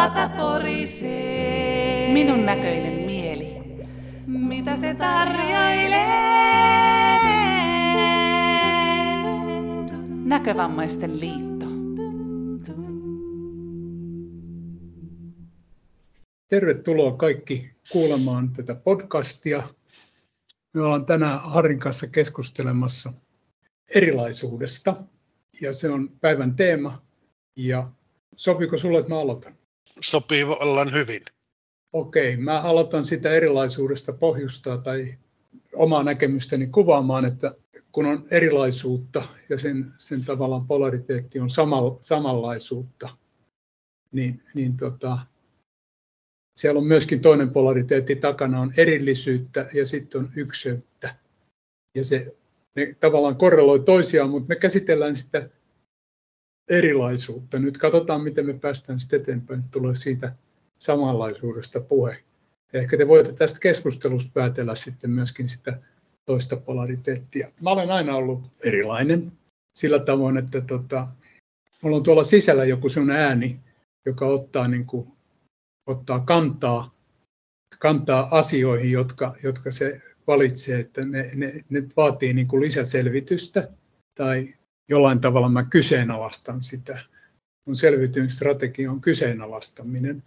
lampata porisee. Minun näköinen mieli. Mitä se tarjoilee? Näkövammaisten liitto. Tervetuloa kaikki kuulemaan tätä podcastia. Me ollaan tänään Harrin kanssa keskustelemassa erilaisuudesta ja se on päivän teema. Ja sopiiko sulle, että mä aloitan? Sopii vallan hyvin. Okei, mä aloitan sitä erilaisuudesta pohjustaa tai omaa näkemystäni kuvaamaan, että kun on erilaisuutta ja sen, sen tavallaan polariteetti on samal, samanlaisuutta, niin, niin tota, siellä on myöskin toinen polariteetti takana, on erillisyyttä ja sitten on ykseyttä. Ja se, ne tavallaan korreloi toisiaan, mutta me käsitellään sitä erilaisuutta. Nyt katsotaan, miten me päästään sitten eteenpäin, tulee siitä samanlaisuudesta puhe. Ja ehkä te voitte tästä keskustelusta päätellä sitten myöskin sitä toista polariteettia. Mä olen aina ollut erilainen sillä tavoin, että tota, mulla on tuolla sisällä joku sellainen ääni, joka ottaa, niin kuin, ottaa kantaa, kantaa asioihin, jotka, jotka se valitsee, että ne, ne, ne vaatii niin kuin lisäselvitystä tai jollain tavalla mä kyseenalaistan sitä. Mun selvitymisstrategia on kyseenalaistaminen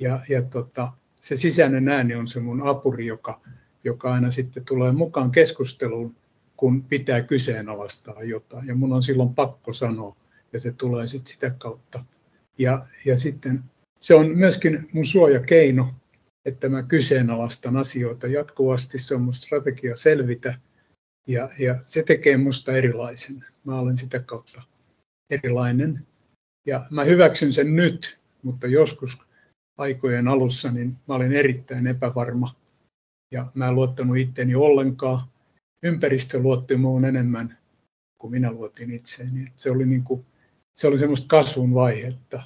ja, ja tota, se sisäinen ääni on se mun apuri, joka, joka aina sitten tulee mukaan keskusteluun, kun pitää kyseenalaistaa jotain. Ja mun on silloin pakko sanoa, ja se tulee sitten sitä kautta. Ja, ja sitten se on myöskin mun suojakeino, että mä kyseenalaistan asioita jatkuvasti. Se on mun strategia selvitä, ja, ja se tekee musta erilaisen. Mä olen sitä kautta erilainen. Ja mä hyväksyn sen nyt, mutta joskus aikojen alussa niin mä olin erittäin epävarma ja mä en luottanut itteeni ollenkaan. Ympäristö luotti muun enemmän kuin minä luotin itseeni. Et se oli, niin kuin, se oli semmoista kasvun vaihetta.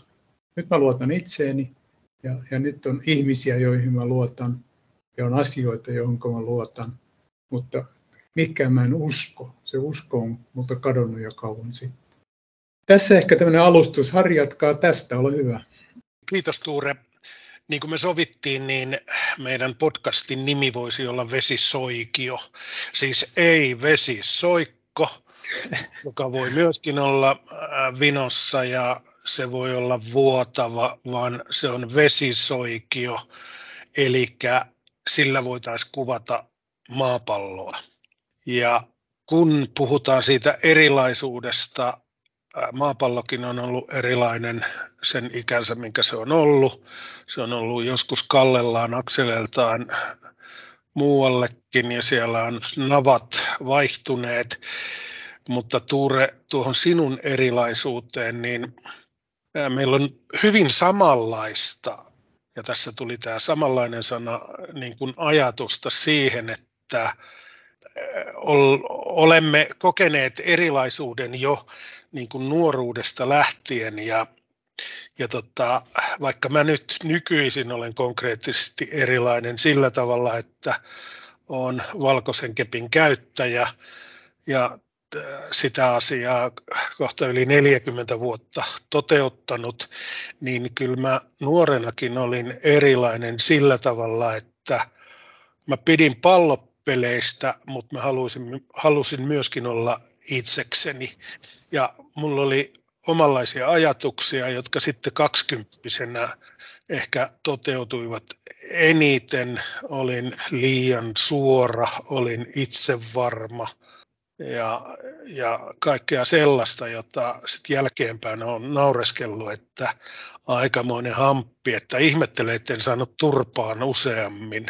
Nyt mä luotan itseeni ja, ja nyt on ihmisiä, joihin mä luotan ja on asioita, joihin mä luotan. Mutta mikään mä en usko. Se usko on multa kadonnut jo kauan sitten. Tässä ehkä tämmöinen alustus. Harri jatkaa tästä, ole hyvä. Kiitos Tuure. Niin kuin me sovittiin, niin meidän podcastin nimi voisi olla Vesisoikio. Siis ei vesisoikko, joka voi myöskin olla äh, vinossa ja se voi olla vuotava, vaan se on vesisoikio. Eli sillä voitaisiin kuvata maapalloa. Ja kun puhutaan siitä erilaisuudesta, maapallokin on ollut erilainen sen ikänsä, minkä se on ollut. Se on ollut joskus kallellaan akseleltaan muuallekin ja siellä on navat vaihtuneet. Mutta Tuure, tuohon sinun erilaisuuteen, niin meillä on hyvin samanlaista, ja tässä tuli tämä samanlainen sana, niin kuin ajatusta siihen, että olemme kokeneet erilaisuuden jo niin kuin nuoruudesta lähtien ja, ja tota, vaikka mä nyt nykyisin olen konkreettisesti erilainen sillä tavalla, että on valkoisen kepin käyttäjä ja äh, sitä asiaa kohta yli 40 vuotta toteuttanut, niin kyllä mä nuorenakin olin erilainen sillä tavalla, että mä pidin pallopeleistä, mutta mä halusin, halusin myöskin olla itsekseni. Ja mulla oli omanlaisia ajatuksia, jotka sitten kaksikymppisenä ehkä toteutuivat eniten. Olin liian suora, olin itsevarma ja, ja kaikkea sellaista, jota sitten jälkeenpäin on naureskellut, että aikamoinen hamppi, että ihmettelee, että en saanut turpaan useammin.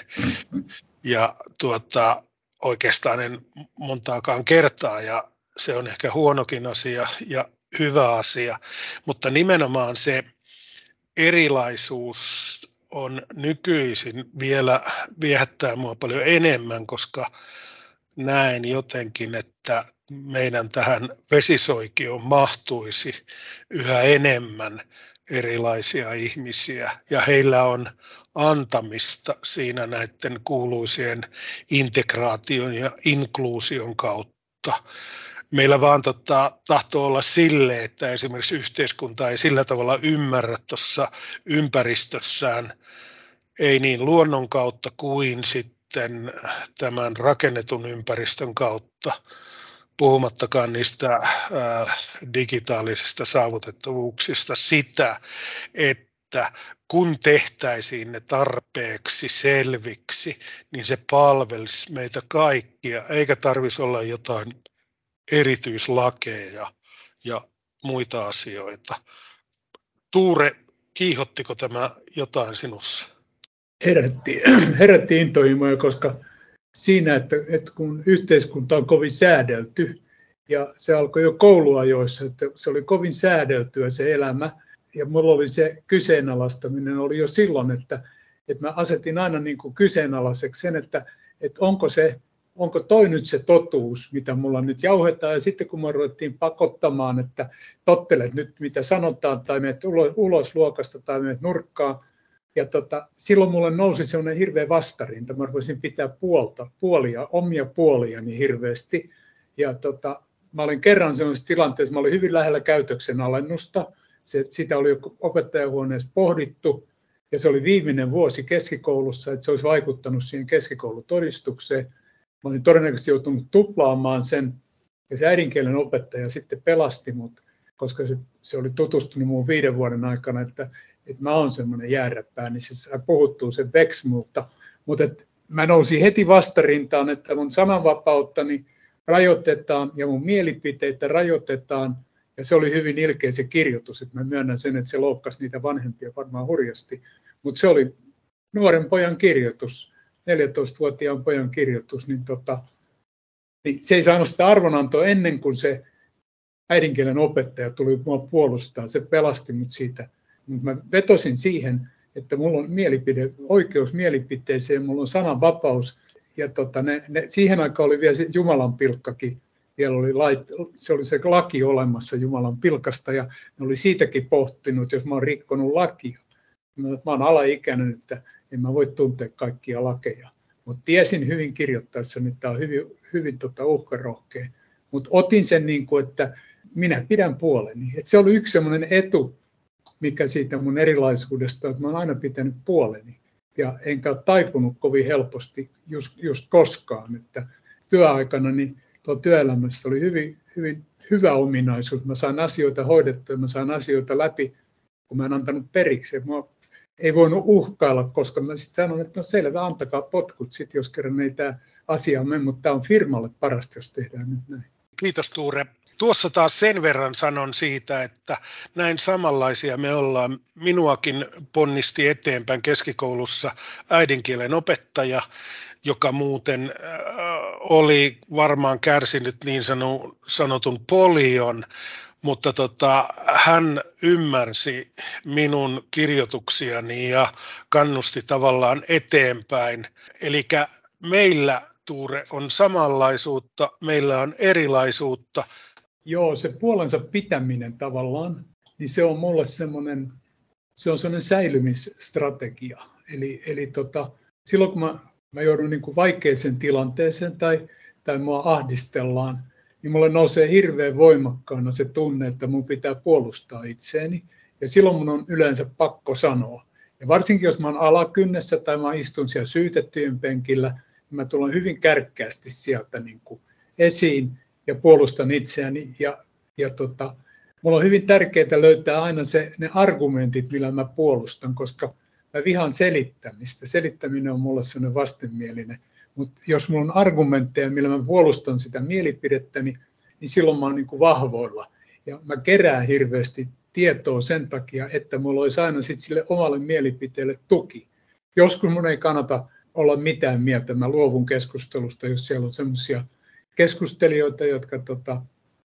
Ja tuota, oikeastaan en montaakaan kertaa ja se on ehkä huonokin asia ja hyvä asia, mutta nimenomaan se erilaisuus on nykyisin vielä viehättää mua paljon enemmän, koska näen jotenkin, että meidän tähän vesisoikioon mahtuisi yhä enemmän erilaisia ihmisiä. Ja heillä on antamista siinä näiden kuuluisien integraation ja inkluusion kautta. Meillä vaan tota, tahtoo olla sille, että esimerkiksi yhteiskunta ei sillä tavalla ymmärrä tuossa ympäristössään, ei niin luonnon kautta kuin sitten tämän rakennetun ympäristön kautta, puhumattakaan niistä äh, digitaalisista saavutettavuuksista, sitä, että kun tehtäisiin ne tarpeeksi selviksi, niin se palvelisi meitä kaikkia, eikä tarvitsisi olla jotain erityislakeja ja muita asioita. Tuure, kiihottiko tämä jotain sinussa? Herätti, herätti intohimoja, koska siinä, että, että kun yhteiskunta on kovin säädelty, ja se alkoi jo kouluajoissa, että se oli kovin säädeltyä se elämä, ja mulla oli se kyseenalaistaminen oli jo silloin, että, että mä asetin aina niin kuin kyseenalaiseksi sen, että, että onko se onko toi nyt se totuus, mitä mulla nyt jauhetaan. Ja sitten kun me ruvettiin pakottamaan, että tottelet nyt mitä sanotaan, tai menet ulos luokasta tai menet nurkkaan, ja tota, silloin mulle nousi sellainen hirveä vastarinta. Mä voisin pitää puolta, puolia, omia puoliani hirveästi. Ja tota, mä olin kerran sellaisessa tilanteessa, mä olin hyvin lähellä käytöksen alennusta. Se, sitä oli opettajahuoneessa pohdittu, ja se oli viimeinen vuosi keskikoulussa, että se olisi vaikuttanut siihen keskikoulutodistukseen. Mä olin todennäköisesti joutunut tuplaamaan sen, ja se äidinkielen opettaja sitten pelasti mut, koska se, se oli tutustunut muun viiden vuoden aikana, että, että mä oon semmoinen jääräppää, niin se puhuttuu sen veks multa. Mutta mä nousin heti vastarintaan, että mun sananvapauttani rajoitetaan ja mun mielipiteitä rajoitetaan. Ja se oli hyvin ilkeä se kirjoitus, että mä myönnän sen, että se loukkasi niitä vanhempia varmaan hurjasti. Mutta se oli nuoren pojan kirjoitus. 14-vuotiaan pojan kirjoitus, niin, tota, niin se ei saanut sitä arvonantoa ennen kuin se äidinkielen opettaja tuli mua puolustaa. Se pelasti mut siitä. Mutta mä vetosin siihen, että mulla on mielipide, oikeus mielipiteeseen, mulla on sananvapaus. Ja tota, ne, ne, siihen aikaan oli vielä se Jumalan pilkkakin, vielä oli lait, se oli se laki olemassa Jumalan pilkasta, ja ne oli siitäkin pohtinut, jos mä oon rikkonut lakia. Mä, mä oon alaikäinen, että en mä voi tuntea kaikkia lakeja. Mutta tiesin hyvin kirjoittaessa, että tämä on hyvin, hyvin tota uhkarohkea. Mutta otin sen niin kuin, että minä pidän puoleni. Et se oli yksi sellainen etu, mikä siitä mun erilaisuudesta, että mä olen aina pitänyt puoleni. Ja enkä ole taipunut kovin helposti just, just koskaan. Että työaikana niin tuolla työelämässä oli hyvin, hyvin hyvä ominaisuus. Mä sain asioita hoidettua, mä sain asioita läpi, kun mä en antanut periksi. Mua ei voinut uhkailla, koska mä sitten sanoin, että no selvä, antakaa potkut sitten, jos kerran ei tämä asia mene, mutta tämä on firmalle parasta, jos tehdään nyt näin. Kiitos Tuure. Tuossa taas sen verran sanon siitä, että näin samanlaisia me ollaan. Minuakin ponnisti eteenpäin keskikoulussa äidinkielen opettaja, joka muuten äh, oli varmaan kärsinyt niin sanotun polion, mutta tota, hän ymmärsi minun kirjoituksiani ja kannusti tavallaan eteenpäin. Eli meillä, Tuure, on samanlaisuutta, meillä on erilaisuutta. Joo, se puolensa pitäminen tavallaan, niin se on mulle semmoinen, se on semmoinen säilymisstrategia. Eli, eli tota, silloin kun mä, mä joudun niin kuin vaikeeseen tilanteeseen tai, tai mua ahdistellaan, niin mulle nousee hirveän voimakkaana se tunne, että mun pitää puolustaa itseäni. Ja silloin mun on yleensä pakko sanoa. Ja varsinkin jos mä oon alakynnessä tai mä istun siellä syytettyjen penkillä, niin mä tulen hyvin kärkkäästi sieltä niin kuin esiin ja puolustan itseäni. Ja, ja tota, mulla on hyvin tärkeää löytää aina se, ne argumentit, millä mä puolustan, koska mä vihaan selittämistä. Selittäminen on mulle sellainen vastenmielinen mutta jos minulla on argumentteja, millä mä puolustan sitä mielipidettäni, niin silloin mä oon niin kuin vahvoilla. Ja mä kerään hirveästi tietoa sen takia, että mulla olisi aina sit sille omalle mielipiteelle tuki. Joskus mun ei kannata olla mitään mieltä. Mä luovun keskustelusta, jos siellä on sellaisia keskustelijoita, jotka tota,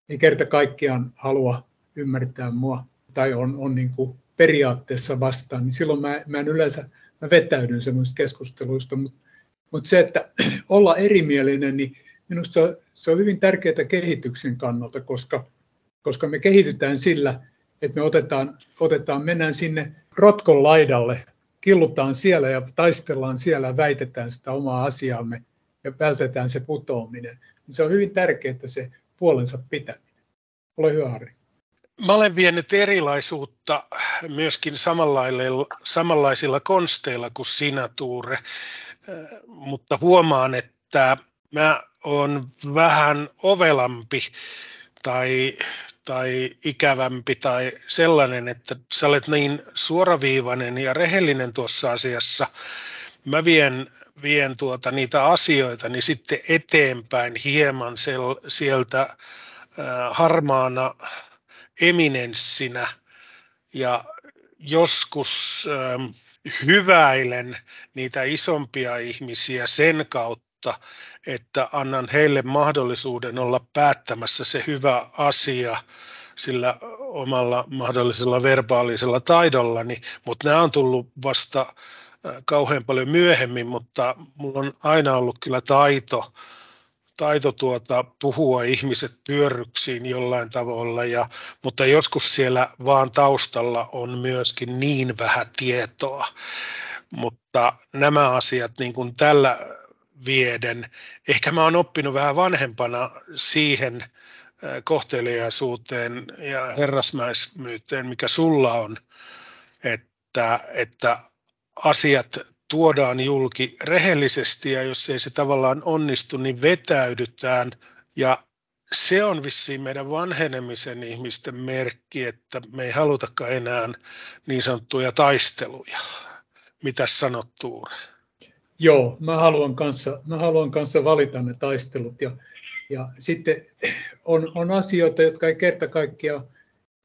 ei kerta kaikkiaan halua ymmärtää mua tai on, on niin kuin periaatteessa vastaan, niin silloin mä, mä en yleensä mä vetäydyn semmoisista keskusteluista, mutta mutta se, että olla erimielinen, niin minusta se on, se on hyvin tärkeää kehityksen kannalta, koska, koska me kehitytään sillä, että me otetaan, otetaan, mennään sinne rotkon laidalle, killutaan siellä ja taistellaan siellä ja väitetään sitä omaa asiaamme ja vältetään se putoaminen. Se on hyvin tärkeää se puolensa pitäminen. Ole hyvä, Harri. Mä olen vienyt erilaisuutta myöskin samanlaisilla konsteilla kuin sinä, Tuure, mutta huomaan, että mä oon vähän ovelampi tai, tai ikävämpi tai sellainen, että sä olet niin suoraviivainen ja rehellinen tuossa asiassa. Mä vien, vien tuota, niitä asioita niin sitten eteenpäin hieman sel, sieltä äh, harmaana eminenssinä. Ja joskus ähm, hyväilen niitä isompia ihmisiä sen kautta, että annan heille mahdollisuuden olla päättämässä se hyvä asia sillä omalla mahdollisella verbaalisella taidollani, mutta nämä on tullut vasta äh, kauhean paljon myöhemmin, mutta mulla on aina ollut kyllä taito taito tuota, puhua ihmiset pyörryksiin jollain tavalla, ja, mutta joskus siellä vaan taustalla on myöskin niin vähän tietoa. Mutta nämä asiat niin kuin tällä vieden, ehkä mä oon oppinut vähän vanhempana siihen kohteliaisuuteen ja herrasmäismyyteen, mikä sulla on, että, että asiat tuodaan julki rehellisesti ja jos ei se tavallaan onnistu, niin vetäydytään ja se on vissiin meidän vanhenemisen ihmisten merkki, että me ei halutakaan enää niin sanottuja taisteluja. Mitä sanot Tuure? Joo, mä haluan kanssa, mä haluan kanssa valita ne taistelut ja, ja sitten on, on asioita, jotka ei kerta kaikkiaan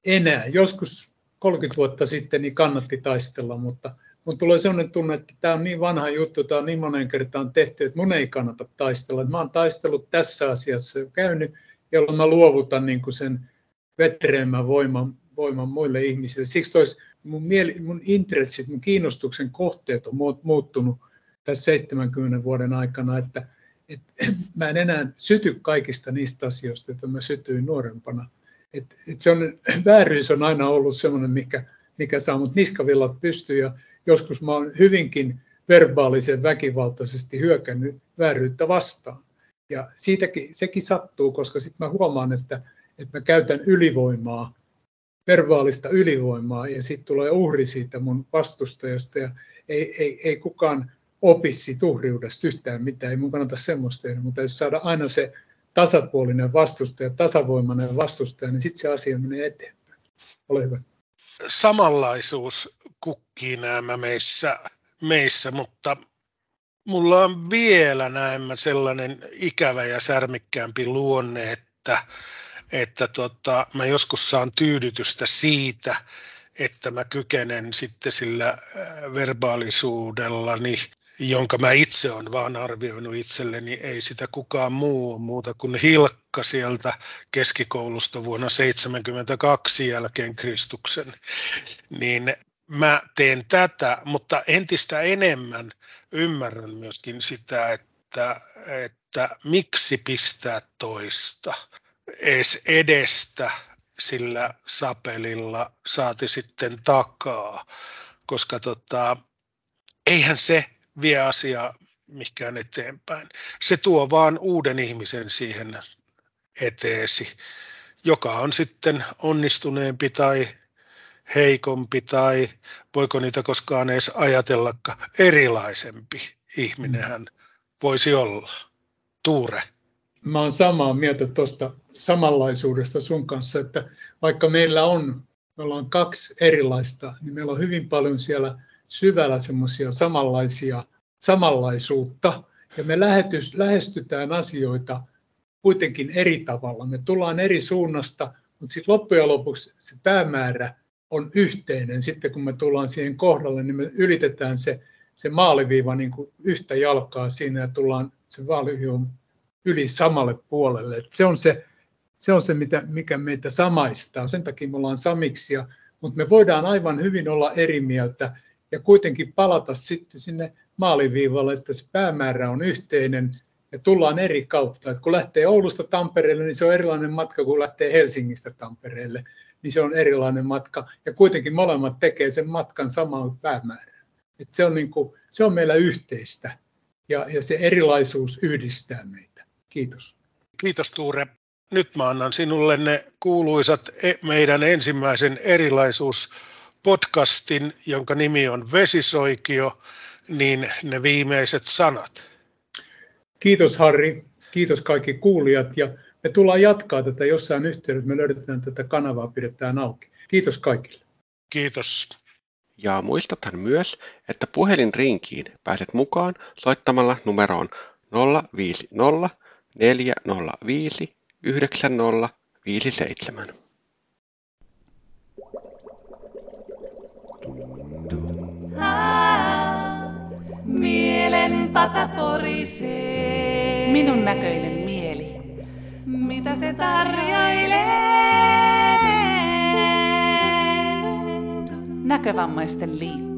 enää. Joskus 30 vuotta sitten niin kannatti taistella, mutta – mun tulee sellainen tunne, että tämä on niin vanha juttu, tämä on niin monen kertaan tehty, että mun ei kannata taistella. Mä oon taistellut tässä asiassa jo käynyt, jolloin mä luovutan niin kuin sen vetreemmän voiman, voiman muille ihmisille. Siksi tois mun, mieli, mun intressit, mun kiinnostuksen kohteet on muuttunut tässä 70 vuoden aikana, että, että mä en enää syty kaikista niistä asioista, joita mä sytyin nuorempana. Et, et se on, vääryys on aina ollut sellainen, mikä, mikä saa mut niskavillat pystyyn ja joskus mä oon hyvinkin verbaalisen väkivaltaisesti hyökännyt vääryyttä vastaan. Ja siitäkin, sekin sattuu, koska sitten mä huomaan, että, että mä käytän ylivoimaa, verbaalista ylivoimaa, ja sitten tulee uhri siitä mun vastustajasta, ja ei, ei, ei kukaan opi siitä uhriudesta yhtään mitään, ei mun kannata semmoista tehdä, mutta jos saada aina se tasapuolinen vastustaja, tasavoimainen vastustaja, niin sitten se asia menee eteenpäin. Ole hyvä. Samanlaisuus kukkii nämä meissä, meissä, mutta mulla on vielä näemmä sellainen ikävä ja särmikkäämpi luonne, että, että tota, mä joskus saan tyydytystä siitä, että mä kykenen sitten sillä äh, verbaalisuudellani jonka mä itse olen vaan arvioinut itselleni, ei sitä kukaan muu muuta kuin Hilkka sieltä keskikoulusta vuonna 1972 jälkeen Kristuksen, niin mä teen tätä, mutta entistä enemmän ymmärrän myöskin sitä, että, että miksi pistää toista edes edestä sillä sapelilla saati sitten takaa, koska tota, eihän se vie asiaa mikään eteenpäin. Se tuo vaan uuden ihmisen siihen eteesi, joka on sitten onnistuneempi tai heikompi tai voiko niitä koskaan edes ajatellakaan, erilaisempi ihminen hän voisi olla. Tuure. Mä olen samaa mieltä tuosta samanlaisuudesta sun kanssa, että vaikka meillä on, me ollaan kaksi erilaista, niin meillä on hyvin paljon siellä syvällä semmoisia samanlaisia, samanlaisuutta, ja me lähetys, lähestytään asioita kuitenkin eri tavalla. Me tullaan eri suunnasta, mutta sitten loppujen lopuksi se päämäärä on yhteinen. Sitten kun me tullaan siihen kohdalle, niin me ylitetään se, se maaliviiva niin kuin yhtä jalkaa siinä ja tullaan se vaaliviivan yli samalle puolelle. Et se on se, se, on se mitä, mikä meitä samaistaa. Sen takia me ollaan samiksia, mutta me voidaan aivan hyvin olla eri mieltä ja kuitenkin palata sitten sinne maaliviivalle, että se päämäärä on yhteinen ja tullaan eri kautta. Et kun lähtee Oulusta Tampereelle, niin se on erilainen matka kuin lähtee Helsingistä Tampereelle niin se on erilainen matka. Ja kuitenkin molemmat tekee sen matkan samaan päämäärään. Et se, on niin kuin, se on meillä yhteistä ja, ja se erilaisuus yhdistää meitä. Kiitos. Kiitos Tuure. nyt mä annan sinulle ne kuuluisat e- meidän ensimmäisen erilaisuus-podcastin, jonka nimi on Vesisoikio, niin ne viimeiset sanat. Kiitos Harri, kiitos kaikki kuulijat ja me tullaan jatkaa tätä jossain yhteydessä, me löydetään tätä kanavaa, pidetään auki. Kiitos kaikille. Kiitos. Ja muistathan myös, että puhelinrinkiin pääset mukaan soittamalla numeroon 050 405 9057. Mielen pata porisee. Minun näköinen. Mitä se tarjoilee? Näkövammaisten liitto.